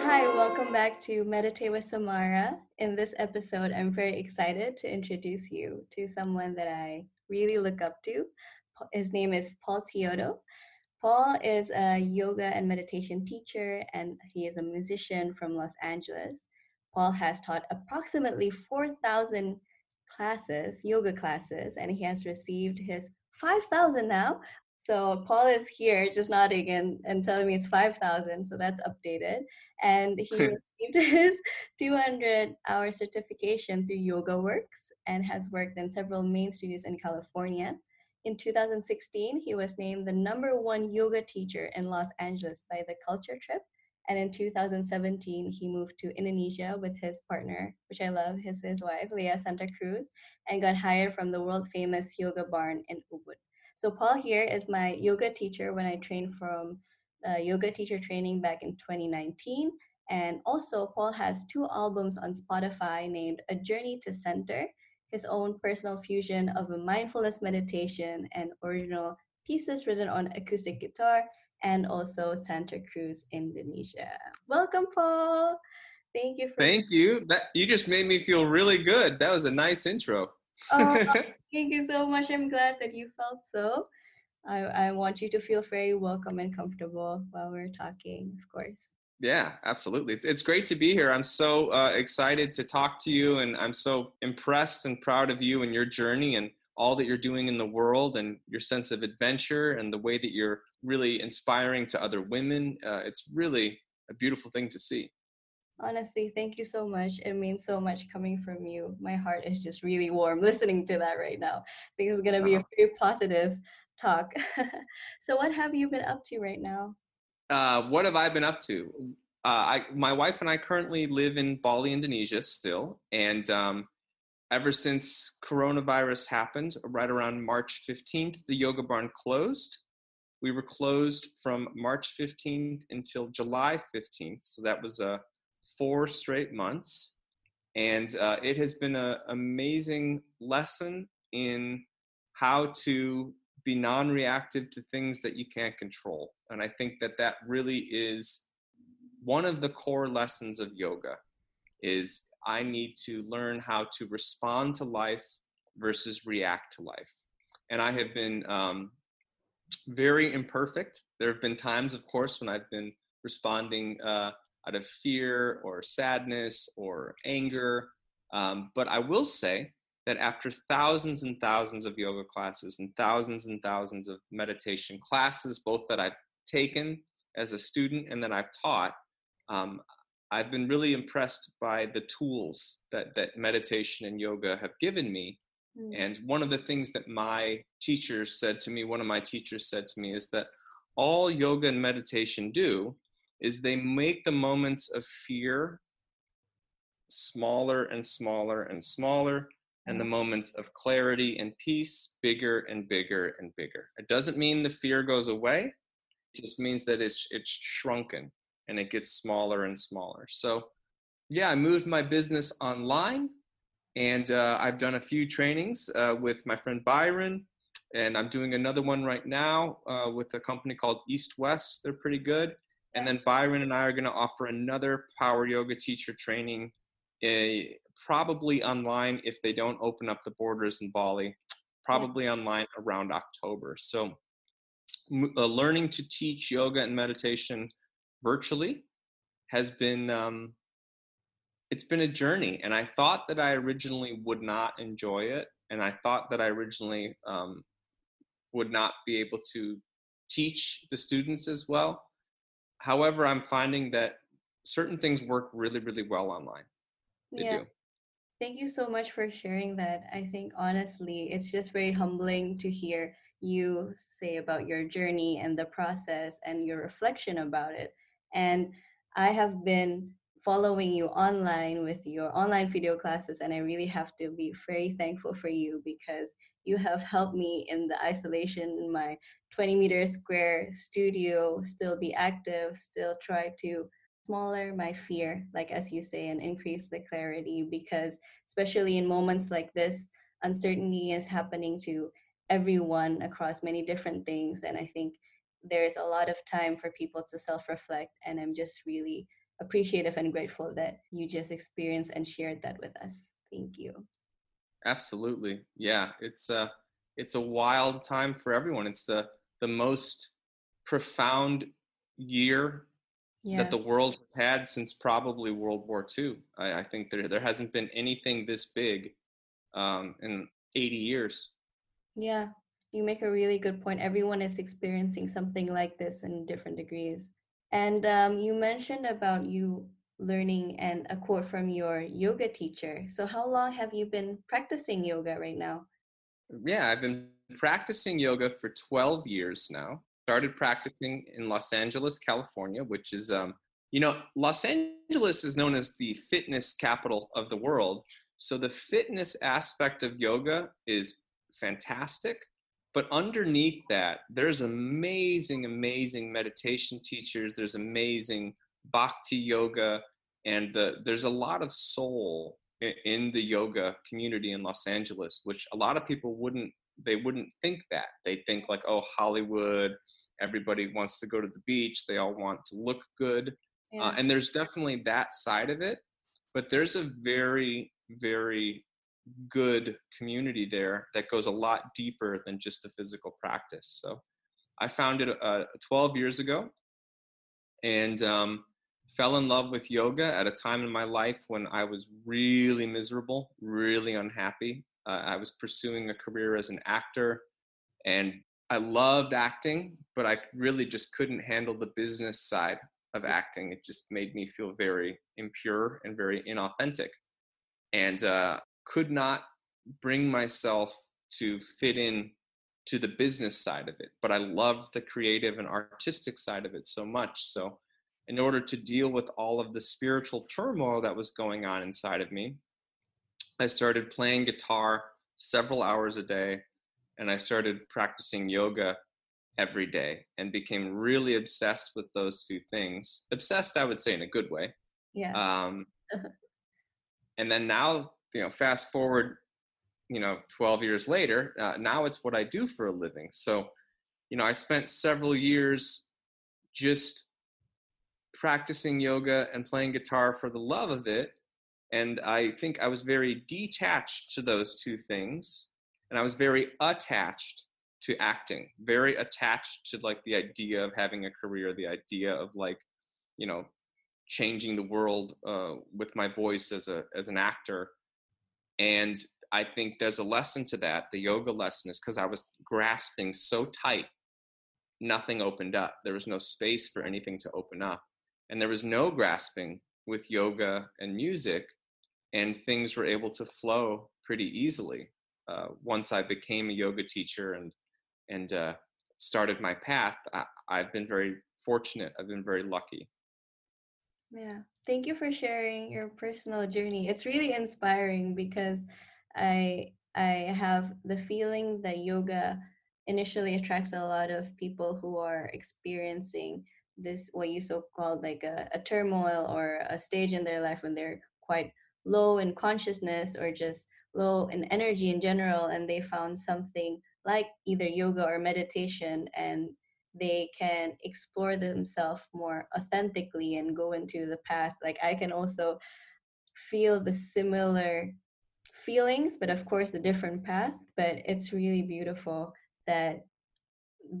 Hi, welcome back to Meditate with Samara. In this episode, I'm very excited to introduce you to someone that I really look up to. His name is Paul Teodo. Paul is a yoga and meditation teacher, and he is a musician from Los Angeles. Paul has taught approximately 4,000 classes, yoga classes, and he has received his 5,000 now. So Paul is here just nodding and, and telling me it's 5,000, so that's updated. And he received his 200 hour certification through Yoga Works and has worked in several main studios in California. In 2016, he was named the number one yoga teacher in Los Angeles by the Culture Trip. And in 2017, he moved to Indonesia with his partner, which I love, his, his wife, Leah Santa Cruz, and got hired from the world famous yoga barn in Ubud. So Paul here is my yoga teacher when I trained from uh, yoga teacher training back in 2019. And also, Paul has two albums on Spotify named A Journey to Center his own personal fusion of a mindfulness meditation and original pieces written on acoustic guitar and also Santa Cruz, Indonesia. Welcome, Paul. Thank you. For- Thank you. That you just made me feel really good. That was a nice intro. oh, thank you so much. I'm glad that you felt so. I, I want you to feel very welcome and comfortable while we're talking, of course. Yeah, absolutely. It's, it's great to be here. I'm so uh, excited to talk to you, and I'm so impressed and proud of you and your journey and all that you're doing in the world and your sense of adventure and the way that you're really inspiring to other women. Uh, it's really a beautiful thing to see. Honestly, thank you so much. It means so much coming from you. My heart is just really warm listening to that right now. I think it's going to be a very positive talk. so, what have you been up to right now? Uh, what have I been up to? Uh, I, my wife and I currently live in Bali, Indonesia, still, and um, ever since coronavirus happened, right around March 15th, the yoga barn closed. We were closed from March 15th until July 15th, so that was uh, four straight months, and uh, it has been an amazing lesson in how to be non-reactive to things that you can't control and i think that that really is one of the core lessons of yoga is i need to learn how to respond to life versus react to life and i have been um, very imperfect. There have been times of course when i've been responding uh, out of fear or sadness or anger um, but i will say that after thousands and thousands of yoga classes and thousands and thousands of meditation classes, both that I've taken as a student and that I've taught, um, I've been really impressed by the tools that, that meditation and yoga have given me. Mm. And one of the things that my teachers said to me, one of my teachers said to me, is that all yoga and meditation do is they make the moments of fear smaller and smaller and smaller and the moments of clarity and peace bigger and bigger and bigger. It doesn't mean the fear goes away. It just means that it's it's shrunken and it gets smaller and smaller. So, yeah, I moved my business online, and uh, I've done a few trainings uh, with my friend Byron, and I'm doing another one right now uh, with a company called East West. They're pretty good. And then Byron and I are going to offer another power yoga teacher training a, probably online if they don't open up the borders in Bali, probably yeah. online around October. So, uh, learning to teach yoga and meditation virtually has been um, it's been a journey, and I thought that I originally would not enjoy it, and I thought that I originally um, would not be able to teach the students as well. However, I'm finding that certain things work really, really well online. They yeah. do. Thank you so much for sharing that. I think honestly, it's just very humbling to hear you say about your journey and the process and your reflection about it. And I have been following you online with your online video classes, and I really have to be very thankful for you because you have helped me in the isolation in my 20 meter square studio still be active, still try to smaller my fear like as you say and increase the clarity because especially in moments like this uncertainty is happening to everyone across many different things and i think there's a lot of time for people to self reflect. And I'm just really appreciative and grateful that you just experienced and shared that with us. Thank you. Absolutely. Yeah, it's a it's a wild time for everyone. It's the the most profound year yeah. that the world has had since probably World War II. I, I, think there there hasn't been anything this big um, in 80 years. Yeah, you make a really good point. Everyone is experiencing something like this in different degrees. And um, you mentioned about you learning and a quote from your yoga teacher. So, how long have you been practicing yoga right now? Yeah, I've been practicing yoga for 12 years now. Started practicing in Los Angeles, California, which is, um, you know, Los Angeles is known as the fitness capital of the world. So, the fitness aspect of yoga is fantastic. But underneath that, there's amazing, amazing meditation teachers. There's amazing bhakti yoga, and the, there's a lot of soul in the yoga community in Los Angeles, which a lot of people wouldn't they wouldn't think that. They think like, oh, Hollywood, everybody wants to go to the beach, they all want to look good. Uh, yeah. Uh, and there's definitely that side of it, but there's a very, very good community there that goes a lot deeper than just the physical practice. So I found it uh, 12 years ago and um, fell in love with yoga at a time in my life when I was really miserable, really unhappy. Uh, I was pursuing a career as an actor and I loved acting, but I really just couldn't handle the business side of acting. It just made me feel very impure and very inauthentic. And uh, could not bring myself to fit in to the business side of it but i love the creative and artistic side of it so much so in order to deal with all of the spiritual turmoil that was going on inside of me i started playing guitar several hours a day and i started practicing yoga every day and became really obsessed with those two things. Obsessed i would say in a good way. Yeah. Um, and then now you know, fast forward, you know, 12 years later, uh, now it's what I do for a living. So, you know, I spent several years just practicing yoga and playing guitar for the love of it. And I think I was very detached to those two things. And I was very attached to acting, very attached to like the idea of having a career, the idea of like, you know, changing the world uh, with my voice as a as an actor and I think there's a lesson to that. The yoga lesson is because I was grasping so tight, nothing opened up. There was no space for anything to open up. And there was no grasping with yoga and music, and things were able to flow pretty easily. Uh, once I became a yoga teacher and and uh, started my path, I, I've been very fortunate. I've been very lucky. Yeah. Thank you for sharing your personal journey. It's really inspiring because I I have the feeling that yoga initially attracts a lot of people who are experiencing this what you so called like a, a turmoil or a stage in their life when they're quite low in consciousness or just low in energy in general and they found something like either yoga or meditation and they can explore themselves more authentically and go into the path. Like i can also feel the similar feelings but of course the different path but it's really beautiful that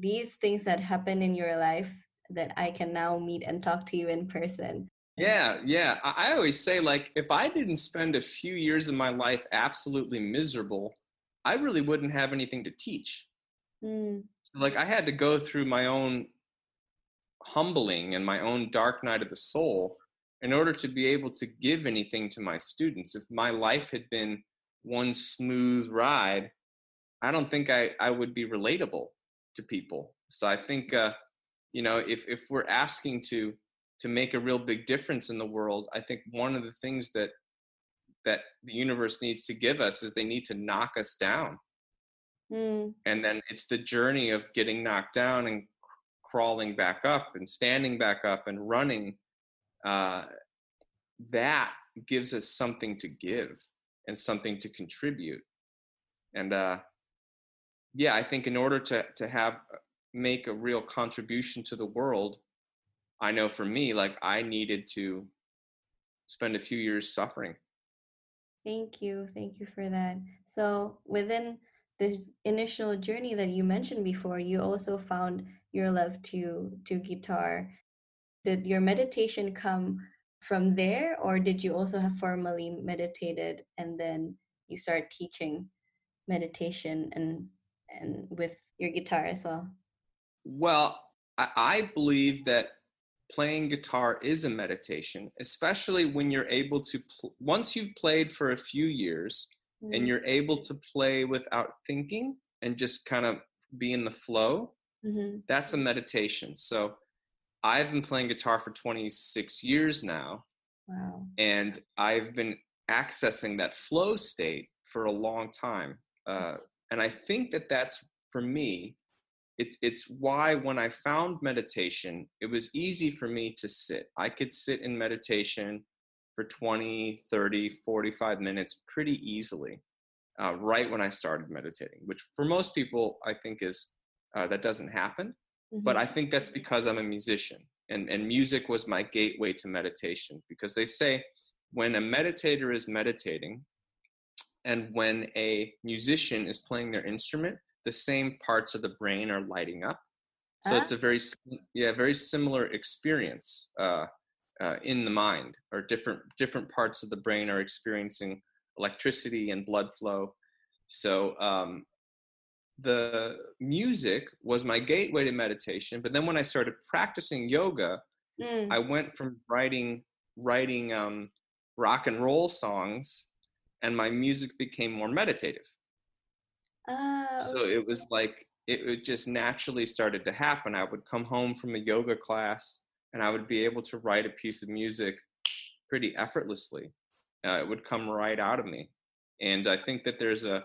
these things that happen in your life that i can now meet and talk to you in person yeah yeah i always say like if i didn't spend a few years of my life absolutely miserable i really wouldn't have anything to teach Mm. So like I had to go through my own humbling and my own dark night of the soul in order to be able to give anything to my students. If my life had been one smooth ride, I don't think I, I would be relatable to people. So I think, uh, you know, if, if we're asking to, to make a real big difference in the world, I think one of the things that, that the universe needs to give us is they need to knock us down Mm. And then it's the journey of getting knocked down and crawling back up and standing back up and running. Uh, that gives us something to give and something to contribute. And uh, yeah, I think in order to to have make a real contribution to the world, I know for me, like I needed to spend a few years suffering. Thank you. Thank you for that. So, within this initial journey that you mentioned before, you also found your love to to guitar. Did your meditation come from there or did you also have formally meditated and then you start teaching meditation and and with your guitar as well? Well, I, I believe that playing guitar is a meditation, especially when you're able to, pl- once you've played for a few years mm. and you're able to play without thinking and just kind of be in the flow, mm-hmm. that's a meditation. So I've been playing guitar for 26 years now. Wow. And I've been accessing that flow state for a long time. Uh, and I think that that's for me it's it's why when I found meditation, it was easy for me to sit. I could sit in meditation for 20, 30, 45 minutes pretty easily, uh, right when I started meditating, which for most people I think is uh, that doesn't happen. Mm-hmm. But I think that's because I'm a musician, and and music was my gateway to meditation because they say when a meditator is meditating, and when a musician is playing their instrument the same parts of the brain are lighting up. So it's a very yeah very similar experience uh, uh, in the mind, or different different parts of the brain are experiencing electricity and blood flow. So um, the music was my gateway to meditation. But then when I started practicing yoga, mm. I went from writing writing um, rock and roll songs, and my music became more meditative. Oh, so it was like it, it just naturally started to happen. I would come home from a yoga class and I would be able to write a piece of music pretty effortlessly. Uh, it would come right out of me. And I think that there's a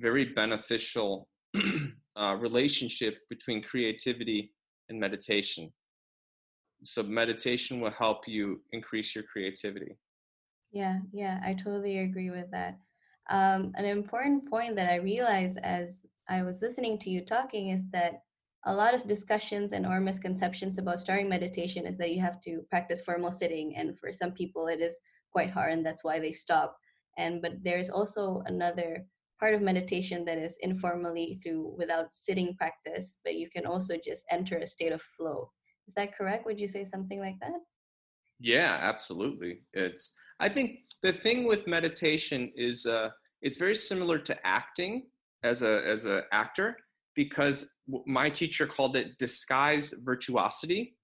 very beneficial uh, relationship between creativity and meditation. So, meditation will help you increase your creativity. Yeah, yeah, I totally agree with that. Um, an important point that I realized as I was listening to you talking is that a lot of discussions and or misconceptions about starting meditation is that you have to practice formal sitting and for some people it is quite hard and that's why they stop. And but there's also another part of meditation that is informally through without sitting practice but you can also just enter a state of flow. Is that correct? Would you say something like that? Yeah absolutely. It's i think the thing with meditation is uh, it's very similar to acting as a as an actor because my teacher called it disguised virtuosity,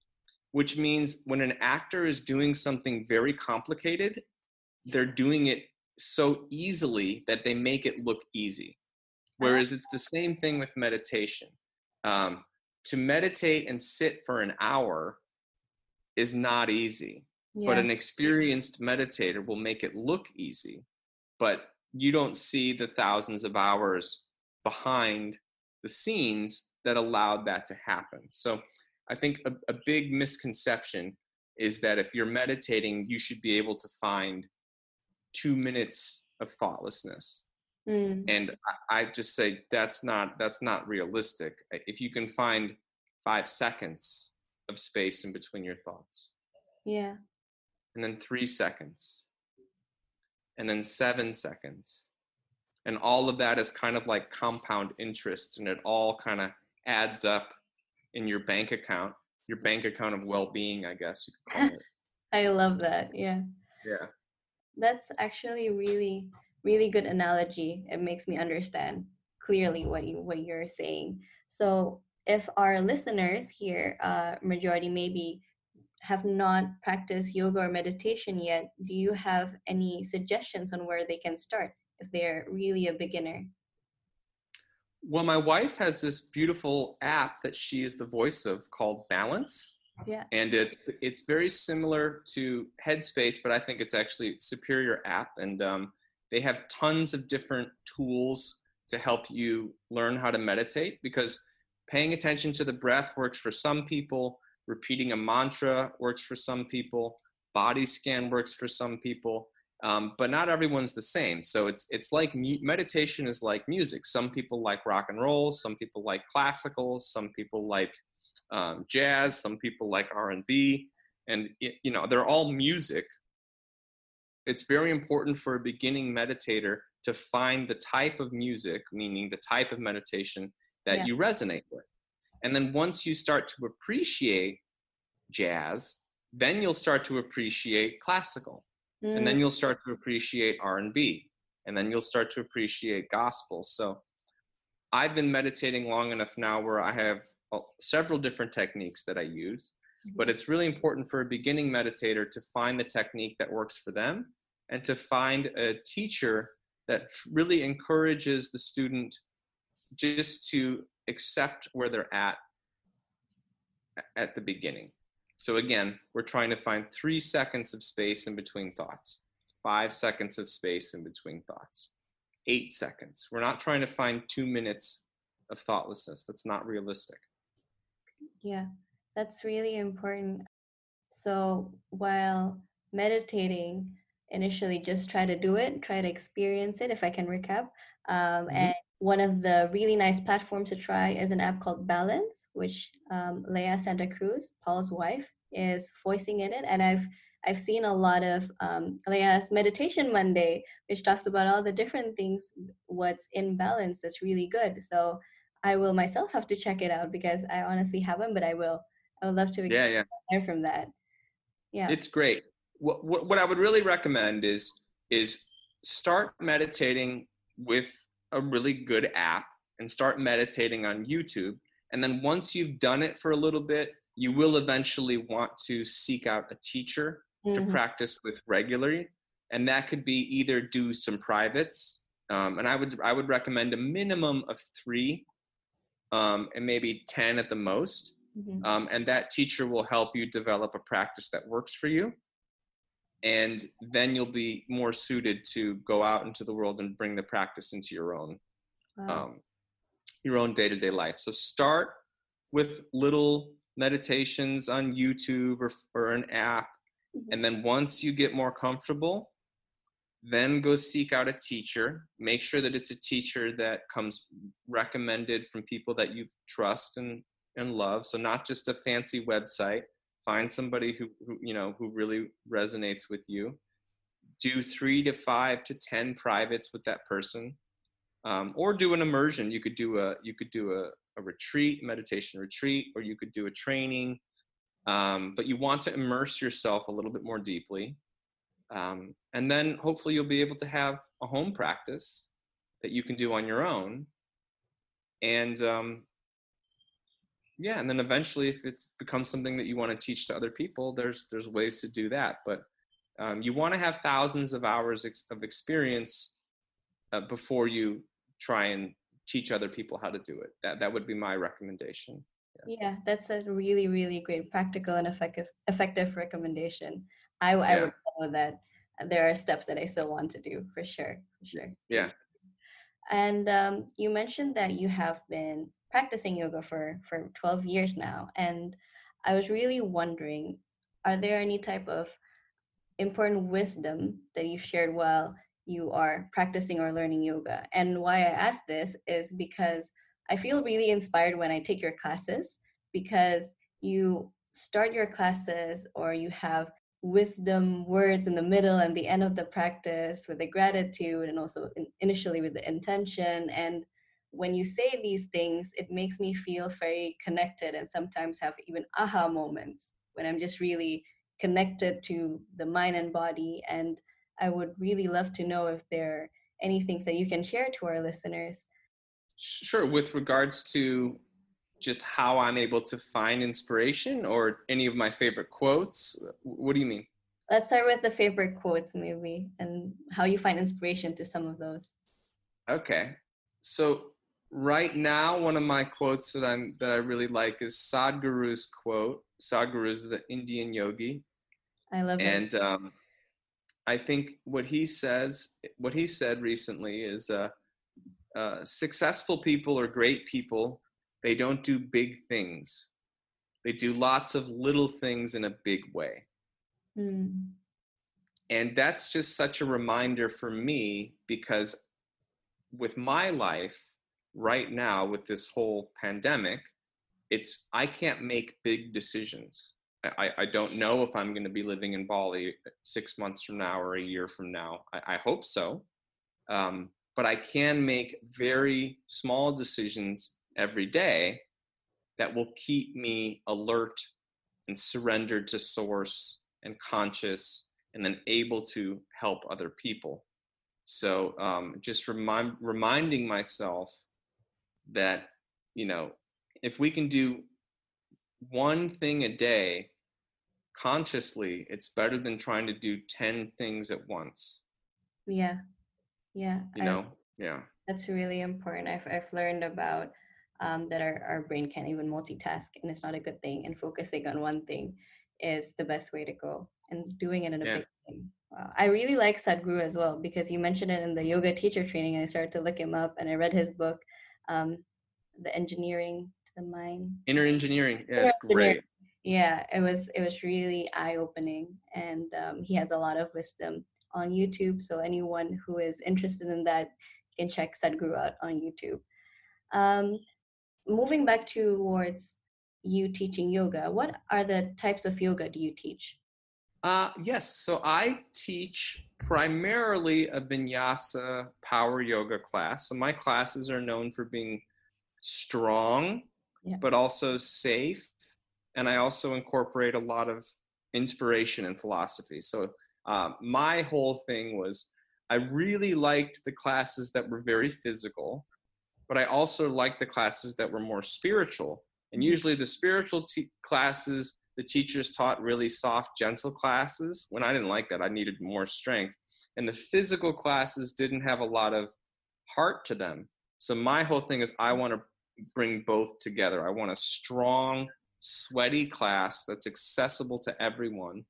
which means when an actor is doing something very complicated, they're doing it so easily that they make it look easy. Whereas it's the same thing with meditation. Um, to meditate and sit for an hour is not easy yeah. but an experienced meditator will make it look easy but you don't see the thousands of hours behind the scenes that allowed that to happen so i think a, a big misconception is that if you're meditating you should be able to find two minutes of thoughtlessness mm. and I, I just say that's not that's not realistic if you can find five seconds of space in between your thoughts yeah and then three seconds, and then seven seconds. And all of that is kind of like compound interest, and it all kind of adds up in your bank account, your bank account of well being, I guess you could call it. I love that. Yeah. Yeah. That's actually really, really good analogy. It makes me understand clearly what you what you're saying. So if our listeners here, uh, majority maybe have not practiced yoga or meditation yet, do you have any suggestions on where they can start if they're really a beginner? Well, my wife has this beautiful app that she is the voice of called Balance. Yeah. And it's it's very similar to Headspace, but I think it's actually superior app. And um, they have tons of different tools to help you learn how to meditate because paying attention to the breath works for some people repeating a mantra works for some people body scan works for some people um, but not everyone's the same. So it's it's like meditation is like music. Some people like rock and roll. Some people like classical. Some people like um, jazz. Some people like R and. And you know they're all music. It's very important for a beginning meditator to find the type of music, meaning the type of meditation that yeah. you resonate with. And then once you start to appreciate jazz, then you'll start to appreciate classical mm. and then mm. you'll start to appreciate r&b and then you'll start to appreciate gospel so i've been meditating long enough now where i have uh, several different techniques that i use mm-hmm. but it's really important for a beginning meditator to find the technique that works for them and to find a teacher that really encourages the student just to accept where they're at at the beginning so again, we're trying to find three seconds of space in between thoughts, five seconds of space in between thoughts, eight seconds. We're not trying to find two minutes of thoughtlessness. That's not realistic. Yeah, that's really important. So while meditating, initially just try to do it, try to experience it, if I can recap. Um, mm-hmm. And one of the really nice platforms to try is an app called Balance, which um, Leah Santa Cruz, Paul's wife, is voicing in it. And I've I've seen a lot of um, Leah's Meditation Monday, which talks about all the different things, what's in balance that's really good. So I will myself have to check it out because I honestly haven't, but I will. I would love to yeah, yeah. learn from that. Yeah, it's great. What, what what I would really recommend is is start meditating with a really good app and start meditating on YouTube. And then once you've done it for a little bit, you will eventually want to seek out a teacher mm-hmm. to practice with regularly. And that could be either do some privates, um, and I would I would recommend a minimum of three, um, and maybe ten at the most. Mm-hmm. Um, and that teacher will help you develop a practice that works for you and then you'll be more suited to go out into the world and bring the practice into your own wow. um, your own day-to-day life so start with little meditations on youtube or, or an app mm-hmm. and then once you get more comfortable then go seek out a teacher make sure that it's a teacher that comes recommended from people that you trust and and love so not just a fancy website find somebody who, who you know who really resonates with you. Do three to five to ten privates with that person um, or do an immersion. You could do a you could do a, a retreat meditation retreat or you could do a training. Um, but you want to immerse yourself a little bit more deeply. Um, and then hopefully you'll be able to have a home practice that you can do on your own. And um, yeah and then eventually if it becomes something that you want to teach to other people there's there's ways to do that but um, you want to have thousands of hours ex- of experience uh, before you try and teach other people how to do it. That that would be my recommendation. Yeah, yeah that's a really really great practical and effective effective recommendation. I, I yeah. would follow that. There are steps that i still want to do for sure for sure. Yeah. And um, you mentioned that you have been practicing yoga for for 12 years now and i was really wondering are there any type of important wisdom that you've shared while you are practicing or learning yoga? And why i ask this is because i feel really inspired when i take your classes because you start your classes or you have wisdom words in the middle and the end of the practice with the gratitude and also in, initially with the intention and when you say these things, it makes me feel very connected and sometimes have even aha moments when I'm just really connected to the mind and body. And I would really love to know if there are any things that you can share to our listeners. Sure. With regards to just how I'm able to find inspiration or any of my favorite quotes, what do you mean? Let's start with the favorite quotes, maybe, and how you find inspiration to some of those. Okay. So right now one of my quotes that i'm that i really like is sadhguru's quote. Sadhguru is the indian yogi. I love it. And um, i think what he says what he said recently is uh, uh, successful people or great people. They don't do big things. They do lots of little things in a big way. Mm. and that's just such a reminder for me because with my life right now with this whole pandemic it's i can't make big decisions i, I don't know if i'm going to be living in bali six months from now or a year from now i, I hope so um, but i can make very small decisions every day that will keep me alert and surrendered to source and conscious and then able to help other people. So um, just remind, reminding myself that, you know, if we can do one thing a day consciously, it's better than trying to do 10 things at once. Yeah. Yeah. You know, I, yeah. That's really important. I've, I've learned about um, that our, our brain can't even multitask and it's not a good thing. And focusing on one thing is the best way to go and doing it in a yeah. big thing. Wow. I really like Sadhguru as well because you mentioned it in the yoga teacher training. I started to look him up and I read his book, um, The Engineering to the mine. Inner Engineering. Yeah, it's great. Yeah, it was it was really eye opening, and um, he has a lot of wisdom on YouTube. So anyone who is interested in that can check Sadhguru out on YouTube. Um, moving back towards you teaching yoga, what are the types of yoga do you teach? Uh, yes, so I teach primarily a vinyasa power yoga class. So my classes are known for being strong, yeah. but also safe. And I also incorporate a lot of inspiration and philosophy. So uh, my whole thing was I really liked the classes that were very physical, but I also liked the classes that were more spiritual and usually the spiritual t- classes, the teachers taught really soft, gentle classes. When I didn't like that, I needed more strength. And the physical classes didn't have a lot of heart to them. So my whole thing is I want to bring both together. I want a strong, sweaty class that's accessible to everyone,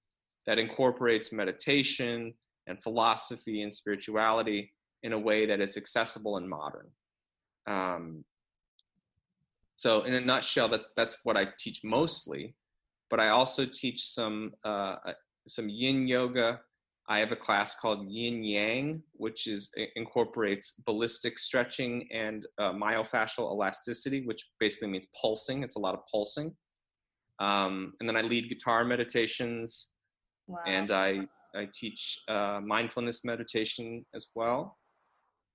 that incorporates meditation and philosophy and spirituality in a way that is accessible and modern. Um, so in a nutshell, that's that's what I teach mostly. But I also teach some uh, uh, some Yin yoga. I have a class called Yin Yang, which is incorporates ballistic stretching and uh, myofascial elasticity, which basically means pulsing. It's a lot of pulsing. Um, and then I lead guitar meditations, wow. and I I teach uh, mindfulness meditation as well.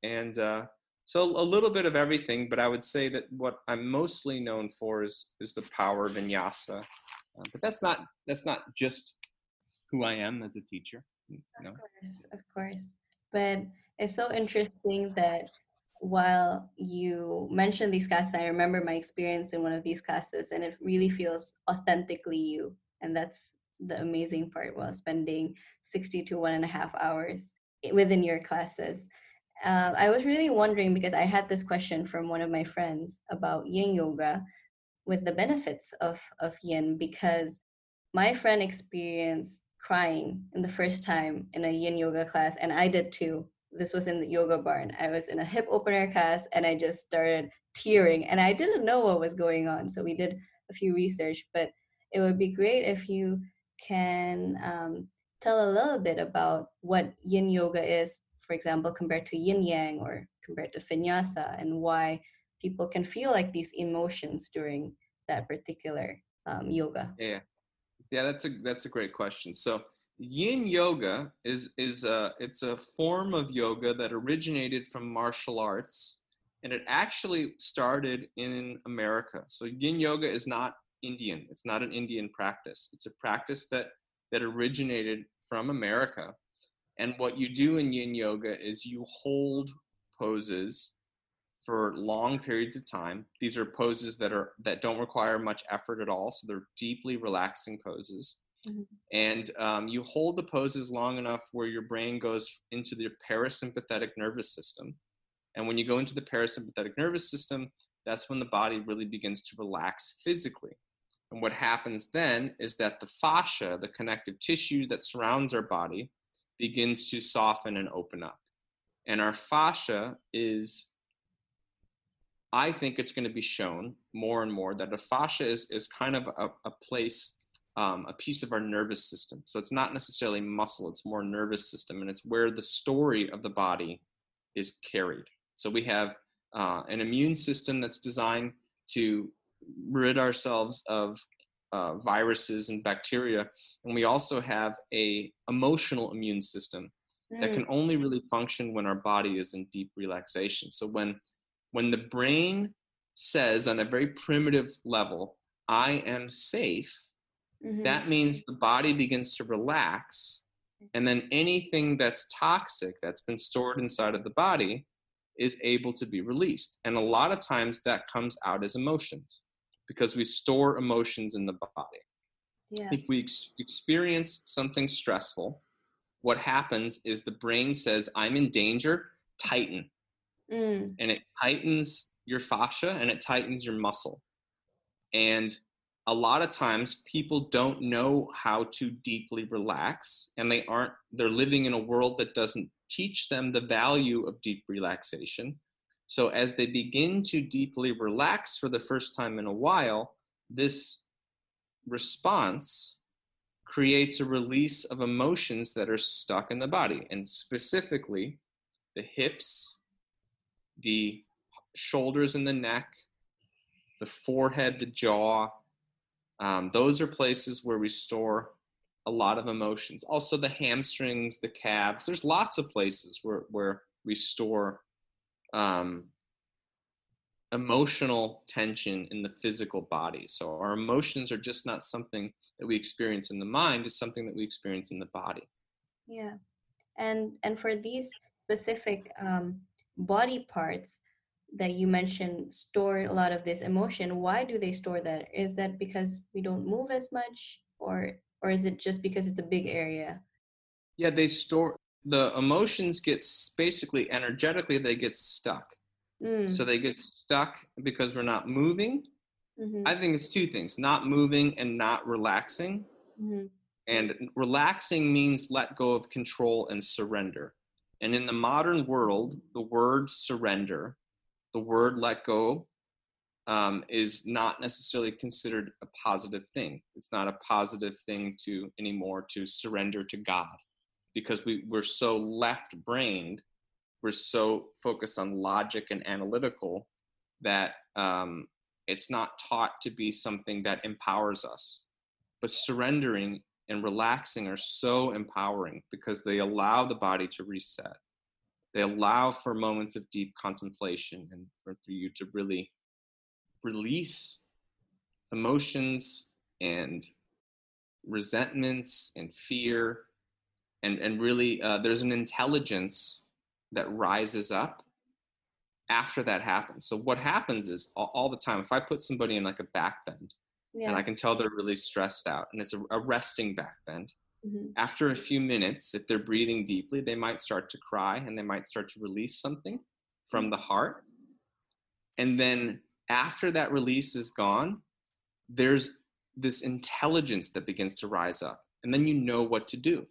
And uh, so a little bit of everything, but I would say that what I'm mostly known for is is the power of vinyasa. Uh, but that's not that's not just who I am as a teacher. Know? Of course, of course. But it's so interesting that while you mentioned these classes, I remember my experience in one of these classes, and it really feels authentically you, and that's the amazing part. While spending sixty to one and a half hours within your classes uh, I was really wondering because I had this question from one of my friends about yin yoga with the benefits of, of yin because my friend experienced crying in the first time in a yin yoga class and I did too. This was in the yoga barn. I was in a hip opener class and I just started tearing and I didn't know what was going on. So we did a few research, but it would be great if you can um, tell a little bit about what yin yoga is for example, compared to yin yang or compared to vinyasa, and why people can feel like these emotions during that particular um, yoga? Yeah, yeah, that's a that's a great question. So yin yoga is is a it's a form of yoga that originated from martial arts, and it actually started in America. So yin yoga is not Indian. It's not an Indian practice. It's a practice that that originated from America and what you do in yin yoga is you hold poses for long periods of time. These are poses that are that don't require much effort at all, so they're deeply relaxing poses. Mm-hmm. And um, you hold the poses long enough where your brain goes into the parasympathetic nervous system. And when you go into the parasympathetic nervous system, that's when the body really begins to relax physically. And what happens then is that the fascia, the connective tissue that surrounds our body, begins to soften and open up. And our fascia is, I think it's going to be shown more and more that a fascia is, is kind of a, a place um, a piece of our nervous system. So it's not necessarily muscle, it's more nervous system, and it's where the story of the body is carried. So we have uh, an immune system that's designed to rid ourselves of uh, viruses and bacteria, and we also have a emotional immune system mm. that can only really function when our body is in deep relaxation. So when when the brain says on a very primitive level, "I am safe," mm-hmm. that means the body begins to relax, and then anything that's toxic that's been stored inside of the body is able to be released. And a lot of times that comes out as emotions because we store emotions in the body. Yeah. If we ex- experience something stressful, what happens is the brain says, I'm in danger, tighten. Mm. And it tightens your fascia and it tightens your muscle. And a lot of times people don't know how to deeply relax and they aren't they're living in a world that doesn't teach them the value of deep relaxation so as they begin to deeply relax for the first time in a while this response creates a release of emotions that are stuck in the body and specifically the hips the shoulders and the neck the forehead the jaw um, those are places where we store a lot of emotions. Also, the hamstrings, the calves. There's lots of places where where we store um, emotional tension in the physical body. So our emotions are just not something that we experience in the mind; it's something that we experience in the body. Yeah, and and for these specific um, body parts, that you mentioned store a lot of this emotion why do they store that is that because we don't move as much or or is it just because it's a big area yeah they store the emotions get basically energetically they get stuck mm. so they get stuck because we're not moving mm-hmm. i think it's two things not moving and not relaxing mm-hmm. and relaxing means let go of control and surrender and in the modern world the word surrender the word let go um, is not necessarily considered a positive thing. It's not a positive thing to anymore to surrender to God because we, we're so left brained, we're so focused on logic and analytical that um, it's not taught to be something that empowers us. But surrendering and relaxing are so empowering because they allow the body to reset they allow for moments of deep contemplation and for, for you to really release emotions and resentments and fear and and really uh, there's an intelligence that rises up after that happens so what happens is all, all the time if i put somebody in like a back bend yeah. and i can tell they're really stressed out and it's a, a resting back bend Mm-hmm. After a few minutes, if they're breathing deeply, they might start to cry and they might start to release something from mm-hmm. the heart. And then after that release is gone, there's this intelligence that begins to rise up. And then you know what to do.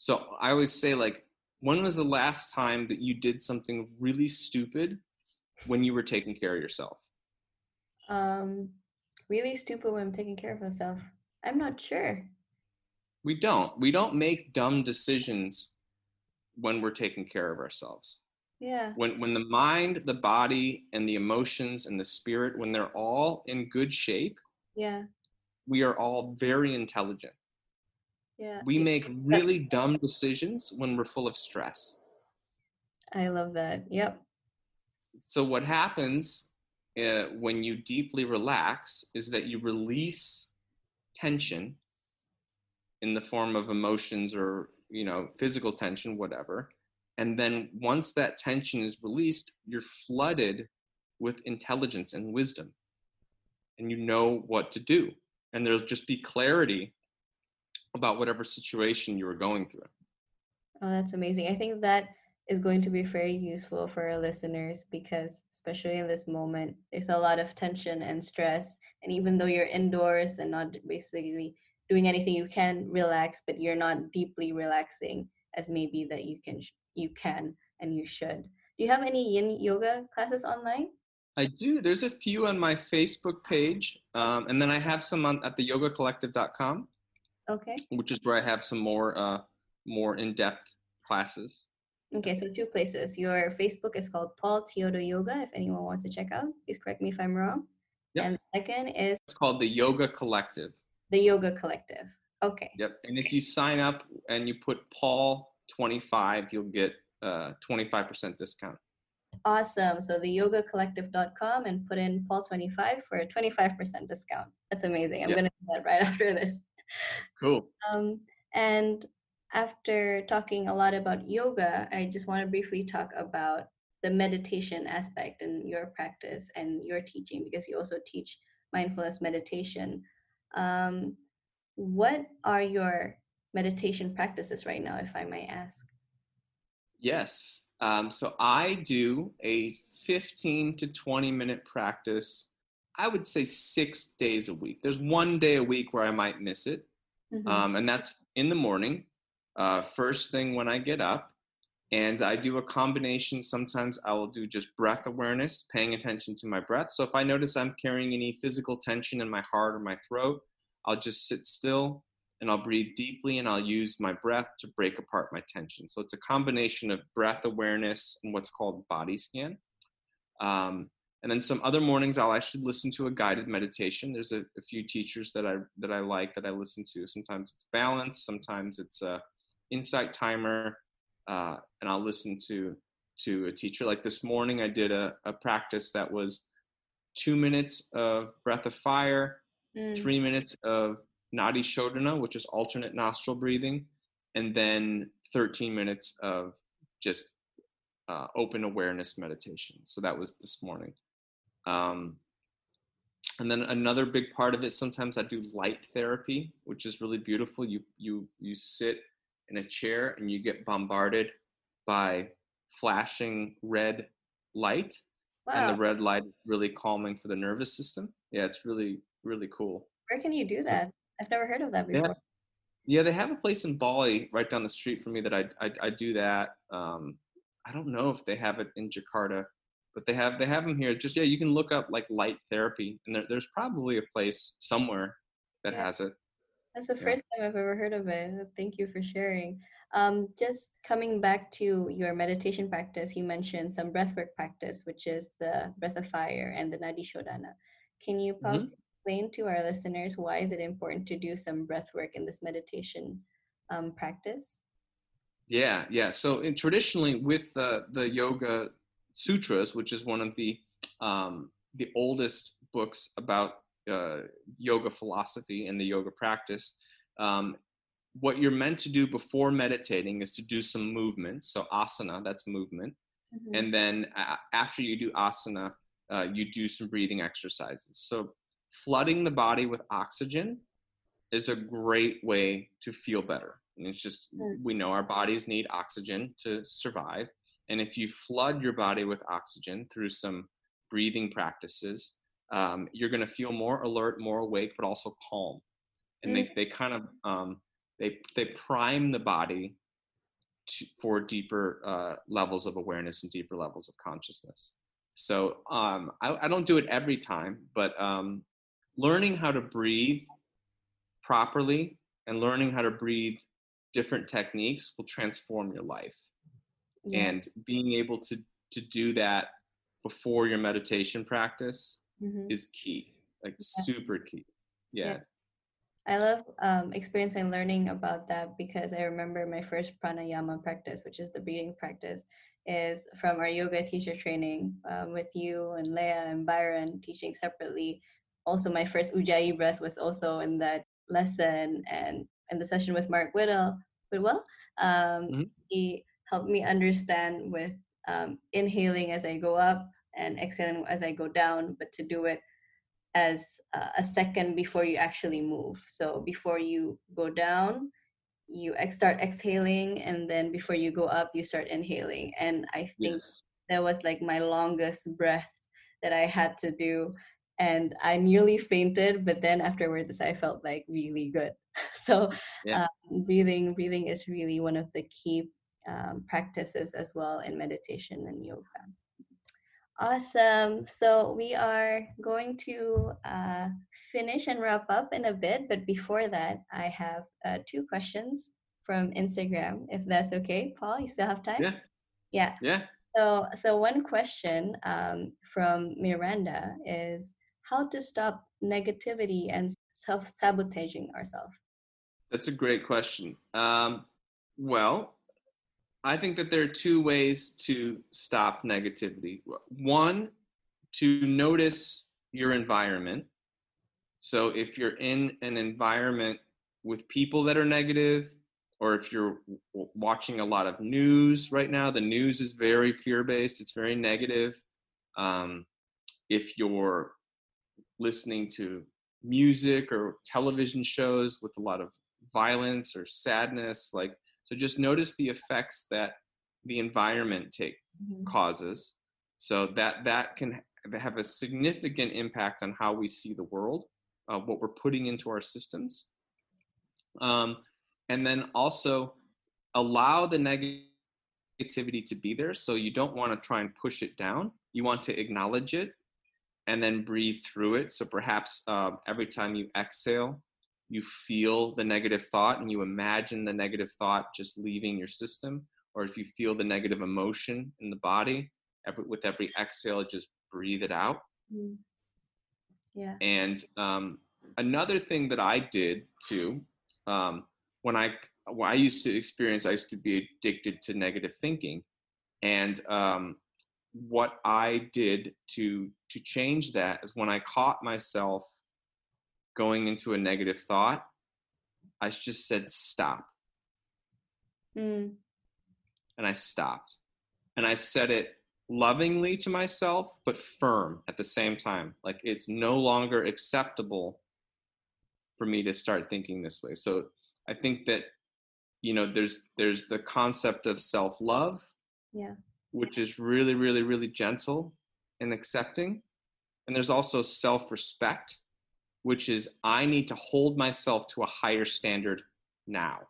So I always say, like, when was the last time that you did something really stupid when you were taking care of yourself? Um, really stupid when I'm taking care of myself. I'm not sure. We don't. We don't make dumb decisions when we're taking care of ourselves. Yeah. When when the mind the body and the emotions and the spirit when they're all in good shape yeah. we are all very intelligent yeah. We make really dumb decisions when we're full of stress. I love that. Yep. So what happens uh, when you deeply relax is that you release tension in the form of emotions or you know physical tension whatever. And then once that tension is released you're flooded with intelligence and wisdom. And you know what to do. And there'll just be clarity about whatever situation you were going through. Oh that's amazing. I think that is going to be very useful for our listeners because especially in this moment there's a lot of tension and stress. And even though you're indoors and not basically doing anything you can relax but you're not deeply relaxing as maybe that you can you can and you should. Do you have any yin yoga classes online? I do. There's a few on my Facebook page, um, and then I have some on at the yogacollective.com. Okay. Which is where I have some more uh, more in-depth classes. Okay, so two places. Your Facebook is called Paul Teodo Yoga. If anyone wants to check out, please correct me if I'm wrong. Yep. And the second is it's called the Yoga Collective. The Yoga Collective. Okay. Yep. And if you sign up and you put Paul 25, you'll get uh 25% discount. Awesome. So the yogacollective.com and put in Paul25 for a 25% discount. That's amazing. I'm yep. going to do that right after this. Cool. Um, and after talking a lot about yoga, I just want to briefly talk about the meditation aspect in your practice and your teaching because you also teach mindfulness meditation. Um, what are your meditation practices right now, if I may ask? Yes. Um, so I do a 15 to 20 minute practice, I would say six days a week. There's one day a week where I might miss it. Mm-hmm. Um, and that's in the morning, uh, first thing when I get up. And I do a combination. Sometimes I will do just breath awareness, paying attention to my breath. So if I notice I'm carrying any physical tension in my heart or my throat, I'll just sit still and I'll breathe deeply and I'll use my breath to break apart my tension. So it's a combination of breath awareness and what's called body scan. Um, and then some other mornings I'll actually listen to a guided meditation. There's a, a, few teachers that I that I like that I listen to. Sometimes it's balance, sometimes it's a insight timer, uh, and I'll listen to to a teacher. Like this morning, I did a, a practice that was two minutes of breath of fire, mm. three minutes of Nadi Shodhana, which is alternate nostril breathing, and then 13 minutes of just uh, open awareness meditation. So that was this morning. Um, and then another big part of it, sometimes I do light therapy, which is really beautiful. You you you sit in a chair and you get bombarded by flashing red light, wow. and the red light is really calming for the nervous system. Yeah, it's really really cool. Where can you do that? So, I've never heard of that before. yeah, they have a place in Bali right down the street from me that I I, I do that. Um, I don't know if they have it in Jakarta, but they have they have them here. Just yeah, you can look up like light therapy, and there, there's probably a place somewhere that yeah. has it. That's the first time I've ever heard of it. Thank you for sharing. Um, just coming back to your meditation practice, you mentioned some breathwork practice, which is the breath of fire and the Nadi Shodhana. Can you mm-hmm. explain to our listeners why is it important to do some breath work in this meditation um, practice? Yeah, yeah. So in, traditionally, with the the yoga sutras, which is one of the um, the oldest books about uh, yoga philosophy and the yoga practice. Um, what you're meant to do before meditating is to do some movement. So asana, that's movement, mm-hmm. and then uh, after you do asana, uh, you do some breathing exercises. So flooding the body with oxygen is a great way to feel better. And it's just mm-hmm. we know our bodies need oxygen to survive. And if you flood your body with oxygen through some breathing practices, um, you're going to feel more alert, more awake, but also calm. And mm. they, they kind of um, they they prime the body to, for deeper uh, levels of awareness and deeper levels of consciousness. So um, I, I, don't do it every time, but um, learning how to breathe properly and learning how to breathe different techniques will transform your life yeah. and being able to to do that before your meditation practice mm-hmm. is key like yeah. super key yeah. yeah. I love um, experiencing and learning about that because I remember my first pranayama practice, which is the breathing practice, is from our yoga teacher training um, with you and Leah and Byron teaching separately. Also, my first ujjayi breath was also in that lesson and in the session with Mark Whittle. Whitwell, um, mm-hmm. he helped me understand with um, inhaling as I go up and exhaling as I go down, but to do it as uh, a second before you actually move. So before you go down, you ex- start exhaling, and then before you go up, you start inhaling. And I think yes. that was like my longest breath that I had to do. And I nearly fainted, but then afterwards, I felt like really good. so, yeah. um, breathing, breathing is really one of the key um, practices as well in meditation and yoga. Awesome. So we are going to uh, finish and wrap up in a bit, but before that, I have uh, two questions from Instagram, if that's okay. Paul, you still have time? Yeah. Yeah. Yeah. So, so one question um, from Miranda is how to stop negativity and self sabotaging ourselves. That's a great question. Um, well, I think that there are two ways to stop negativity. One, to notice your environment. So if you're in an environment with people that are negative, or if you're watching a lot of news right now, the news is very fear based, it's very negative. Um, if you're listening to music or television shows with a lot of violence or sadness, like so just notice the effects that the environment take mm-hmm. causes. So that that can have a significant impact on how we see the world, uh, what we're putting into our systems, um, and then also allow the negativity to be there. So you don't want to try and push it down. You want to acknowledge it and then breathe through it. So perhaps uh, every time you exhale, you feel the negative thought and you imagine the negative thought just leaving your system or if you feel the negative emotion in the body every, with every exhale just breathe it out. Mm. yeah. And um, another thing that i did too um, when i when i used to experience i used to be addicted to negative thinking. And um, what i did to to change that is when i caught myself going into a negative thought, I just said stop. Mm. And I stopped. And I said it lovingly to myself, but firm at the same time. Like it's no longer acceptable for me to start thinking this way. So I think that you know there's there's the concept of self-love. Yeah. Which is really really really gentle and accepting. And there's also self-respect which is I need to hold myself to a higher standard now.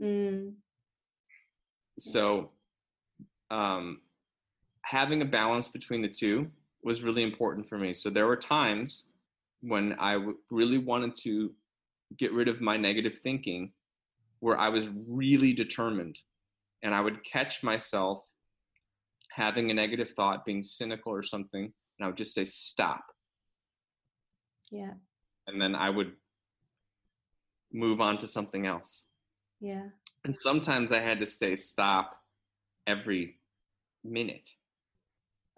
Mm. So, um, having a balance between the two was really important for me. So, there were times when I w- really wanted to get rid of my negative thinking where I was really determined and I would catch myself having a negative thought, being cynical or something, and I would just say, stop. Yeah and then I would move on to something else. Yeah. And sometimes I had to say stop every minute.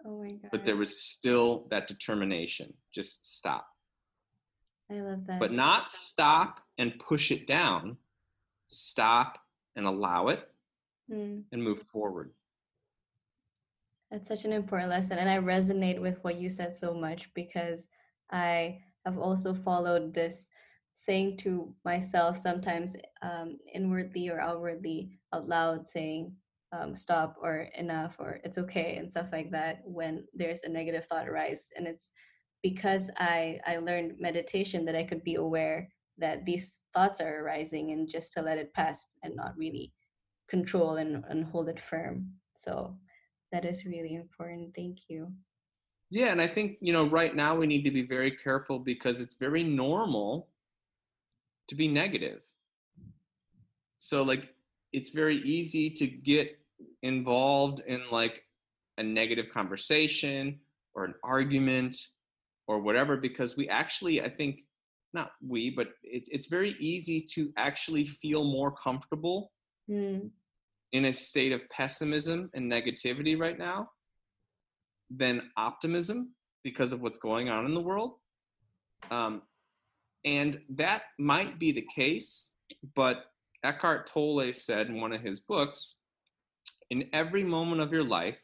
Oh my god. But there was still that determination. Just stop. I love that. But not stop and push it down. Stop and allow it mm. and move forward. That's such an important lesson. And I resonate with what you said so much because I have also followed this saying to myself sometimes um, inwardly or outwardly out loud saying um, stop or enough or it's okay and stuff like that when there's a negative thought arise and it's because i i learned meditation that i could be aware that these thoughts are arising and just to let it pass and not really control and, and hold it firm. So that is really important. Thank you yeah, and I think, you know, right now we need to be very careful because it's very normal to be negative. So like it's very easy to get involved in like a negative conversation or an argument or whatever because we actually I think not we but it's it's very easy to actually feel more comfortable mm. in a state of pessimism and negativity right now than optimism because of what's going on in the world. Um, and that might be the case, but Eckhart Tolle said in one of his books in every moment of your life,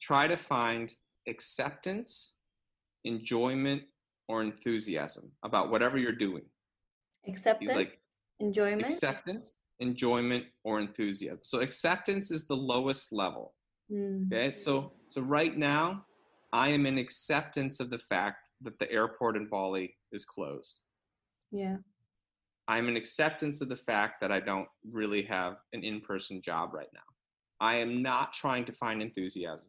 try to find acceptance, enjoyment, or enthusiasm about whatever you're doing. Acceptance, like, enjoyment, acceptance, enjoyment, or enthusiasm. So acceptance is the lowest level. Mm. Okay, so so right now, I am in acceptance of the fact that the airport in Bali is closed. Yeah. I'm in acceptance of the fact that I don't really have an in-person job right now. I am not trying to find enthusiasm.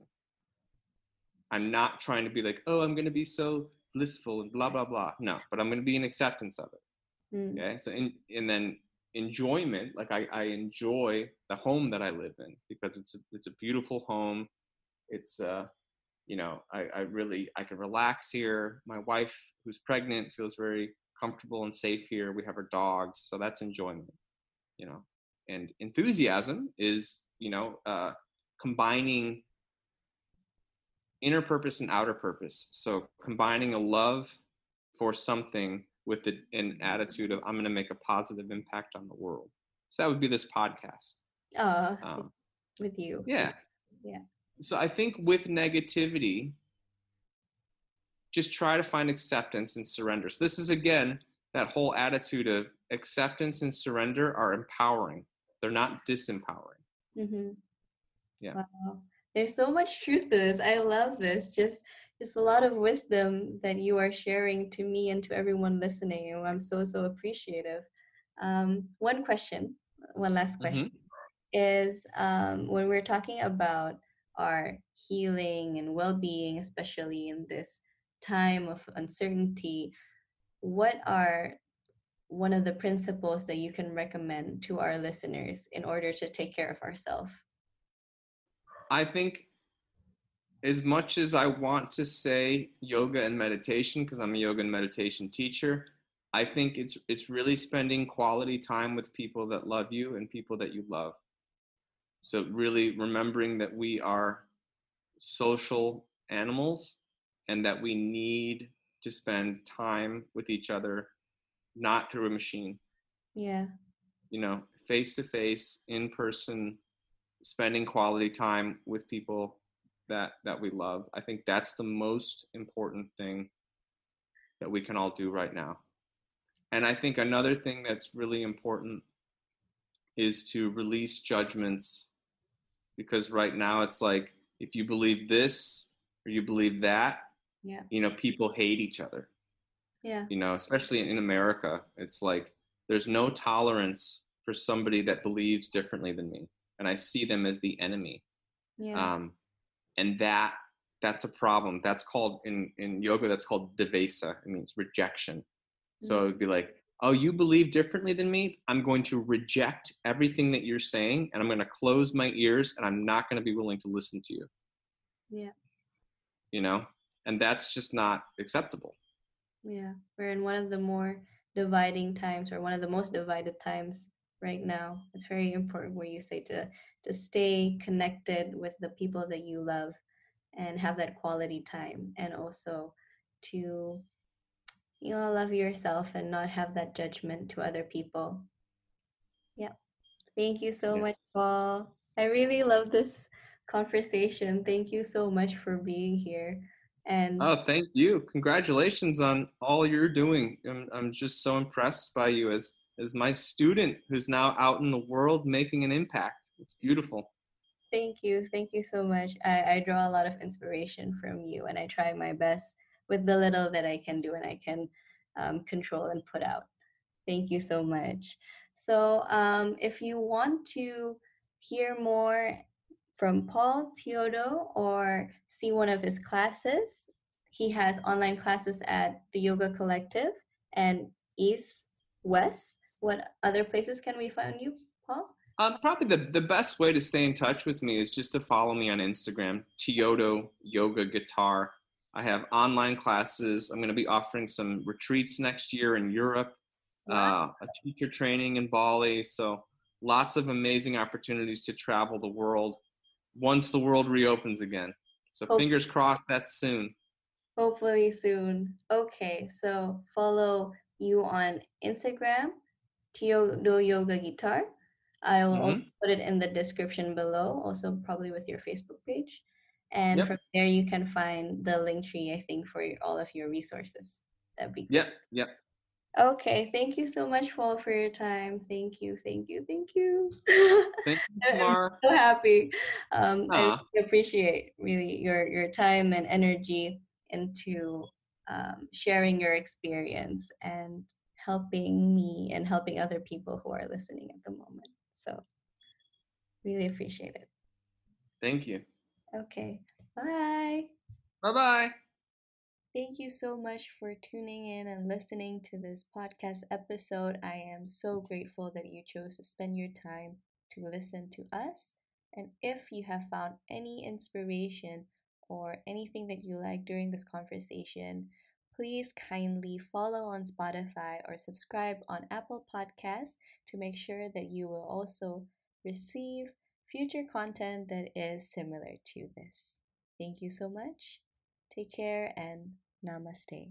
I'm not trying to be like, oh, I'm going to be so blissful and blah blah blah. No, but I'm going to be in acceptance of it. Mm. Okay, so in, and then enjoyment, like I, I enjoy the home that I live in because it's a, it's a beautiful home. It's uh, you know, I, I really I can relax here. My wife, who's pregnant, feels very comfortable and safe here. We have our dogs, so that's enjoyment. You know, and enthusiasm is you know uh, combining inner purpose and outer purpose. So combining a love for something with the, an attitude of I'm going to make a positive impact on the world. So that would be this podcast. Uh, um, with you. Yeah. Yeah. So I think with negativity, just try to find acceptance and surrender. So this is again that whole attitude of acceptance and surrender are empowering. They're not disempowering. Mm-hmm. Yeah. Wow. There's so much truth to this. I love this. Just just a lot of wisdom that you are sharing to me and to everyone listening. And I'm so so appreciative. Um, one question, one last question, mm-hmm. is um, when we're talking about our healing and well-being, especially in this time of uncertainty, what are one of the principles that you can recommend to our listeners in order to take care of ourselves? I think as much as I want to say yoga and meditation, because I'm a yoga and meditation teacher, I think it's it's really spending quality time with people that love you and people that you love. So really remembering that we are social animals and that we need to spend time with each other, not through a machine. Yeah. You know, face to face, in person spending quality time with people that that we love. I think that's the most important thing that we can all do right now. And I think another thing that's really important is to release judgments because right now it's like if you believe this or you believe that, yeah. you know, people hate each other. Yeah. You know, especially in America, it's like there's no tolerance for somebody that believes differently than me and I see them as the enemy. Yeah. Um, and that that's a problem. That's called in in yoga. That's called dvesha. It means rejection. So mm-hmm. it'd be like, oh, you believe differently than me. I'm going to reject everything that you're saying, and I'm going to close my ears, and I'm not going to be willing to listen to you. Yeah. You know, and that's just not acceptable. Yeah, we're in one of the more dividing times, or one of the most divided times right now it's very important where you say to to stay connected with the people that you love and have that quality time and also to you know love yourself and not have that judgment to other people. Yeah. Thank you so yeah. much paul. I really love this conversation. Thank you so much for being here and oh thank you. Congratulations on all you're doing. I'm, I'm just so impressed by you as as my student who's now out in the world making an impact. It's beautiful. Thank you. Thank you so much. I, I draw a lot of inspiration from you, and I try my best with the little that I can do and I can um, control and put out. Thank you so much. So, um, if you want to hear more from Paul Teodo or see one of his classes, he has online classes at the Yoga Collective and East West what other places can we find you, Paul? Um, probably the, the best way to stay in touch with me is just to follow me on Instagram, Teodo Yoga Guitar. I have online classes. I'm going to be offering some retreats next year in Europe, wow. uh, a teacher training in Bali. So lots of amazing opportunities to travel the world once the world reopens again. So Hope- fingers crossed that's soon. Hopefully soon. Okay, so follow you on Instagram Teodo Yoga Guitar. I will mm-hmm. put it in the description below, also probably with your Facebook page. And yep. from there, you can find the Linktree, I think, for all of your resources. That'd be great. Yep, yep. Okay, thank you so much, Paul, for your time. Thank you, thank you, thank you. Thank you, Mar. I'm so happy. Um, I really appreciate really your your time and energy into um, sharing your experience and helping me and helping other people who are listening at the moment. So, really appreciate it. Thank you. Okay. Bye. Bye bye. Thank you so much for tuning in and listening to this podcast episode. I am so grateful that you chose to spend your time to listen to us. And if you have found any inspiration or anything that you like during this conversation, please kindly follow on Spotify or subscribe on Apple Podcasts to make sure that you will also receive future content that is similar to this. Thank you so much. Take care and namaste.